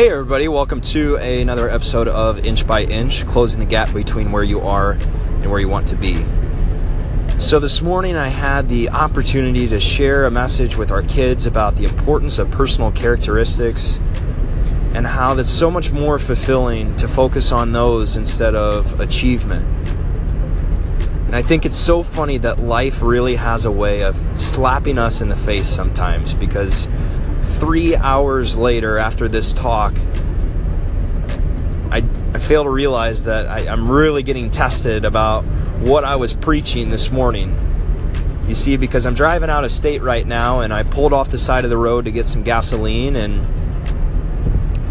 Hey, everybody, welcome to another episode of Inch by Inch, closing the gap between where you are and where you want to be. So, this morning I had the opportunity to share a message with our kids about the importance of personal characteristics and how that's so much more fulfilling to focus on those instead of achievement. And I think it's so funny that life really has a way of slapping us in the face sometimes because three hours later after this talk, I, I fail to realize that I, I'm really getting tested about what I was preaching this morning. You see, because I'm driving out of state right now and I pulled off the side of the road to get some gasoline and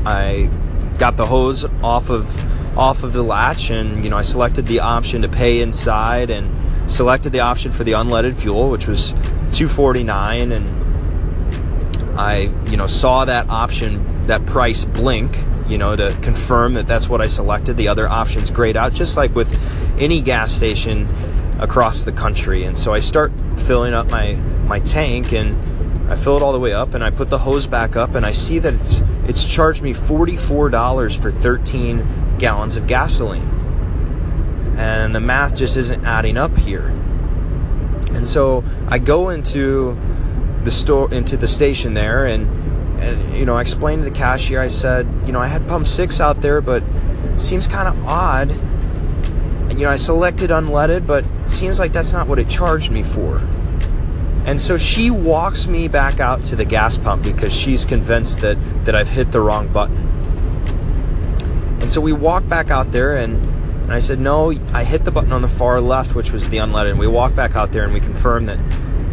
I got the hose off of off of the latch and you know I selected the option to pay inside and selected the option for the unleaded fuel which was 249 and I you know saw that option that price blink you know to confirm that that's what I selected the other options grayed out just like with any gas station across the country and so I start filling up my my tank and I fill it all the way up and I put the hose back up and I see that it's it's charged me $44 for 13 gallons of gasoline. And the math just isn't adding up here. And so I go into the store into the station there and and you know, I explained to the cashier I said, you know, I had pump 6 out there but it seems kind of odd. You know, I selected unleaded, but it seems like that's not what it charged me for. And so she walks me back out to the gas pump because she's convinced that, that I've hit the wrong button. And so we walk back out there, and, and I said, No, I hit the button on the far left, which was the unleaded. And we walk back out there and we confirm that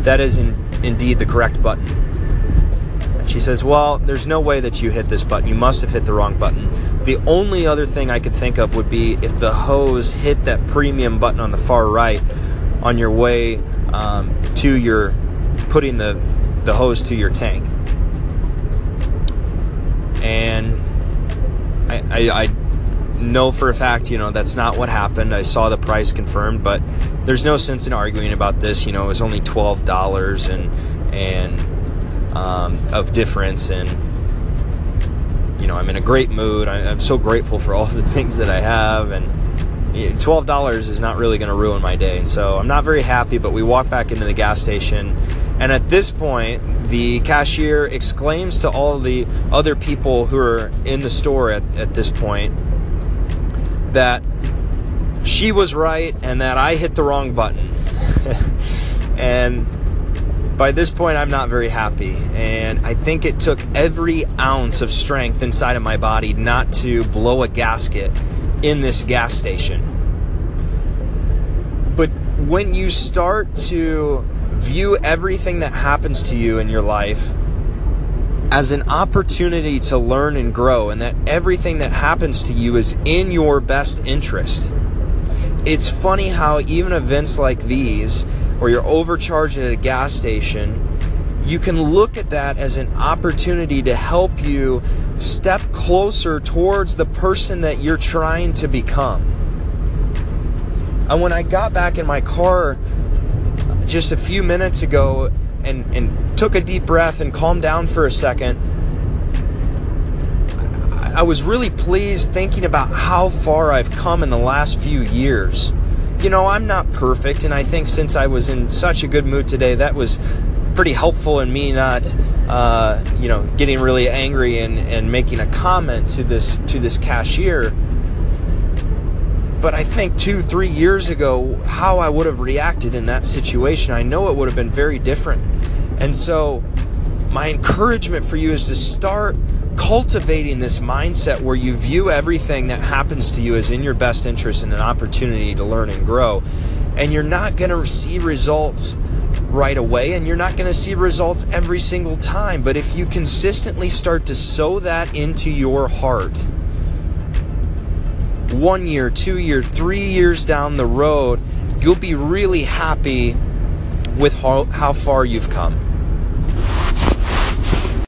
that is in, indeed the correct button. And she says, Well, there's no way that you hit this button. You must have hit the wrong button. The only other thing I could think of would be if the hose hit that premium button on the far right on your way um, to your putting the, the hose to your tank. And I, I, I know for a fact, you know, that's not what happened. I saw the price confirmed, but there's no sense in arguing about this. You know, it was only twelve dollars and and um, of difference, and you know, I'm in a great mood. I, I'm so grateful for all the things that I have, and $12 is not really going to ruin my day. And so I'm not very happy, but we walk back into the gas station. And at this point, the cashier exclaims to all the other people who are in the store at, at this point that she was right and that I hit the wrong button. and by this point, I'm not very happy. And I think it took every ounce of strength inside of my body not to blow a gasket in this gas station. But when you start to view everything that happens to you in your life as an opportunity to learn and grow, and that everything that happens to you is in your best interest. It's funny how even events like these, where you're overcharged at a gas station, you can look at that as an opportunity to help you step closer towards the person that you're trying to become. And when I got back in my car just a few minutes ago and, and took a deep breath and calmed down for a second, I was really pleased thinking about how far I've come in the last few years. You know, I'm not perfect, and I think since I was in such a good mood today, that was pretty helpful in me not, uh, you know, getting really angry and, and making a comment to this to this cashier. But I think two, three years ago, how I would have reacted in that situation, I know it would have been very different. And so, my encouragement for you is to start cultivating this mindset where you view everything that happens to you as in your best interest and an opportunity to learn and grow. And you're not going to see results right away and you're not going to see results every single time. But if you consistently start to sow that into your heart, one year, two year, three years down the road, you'll be really happy with how, how far you've come.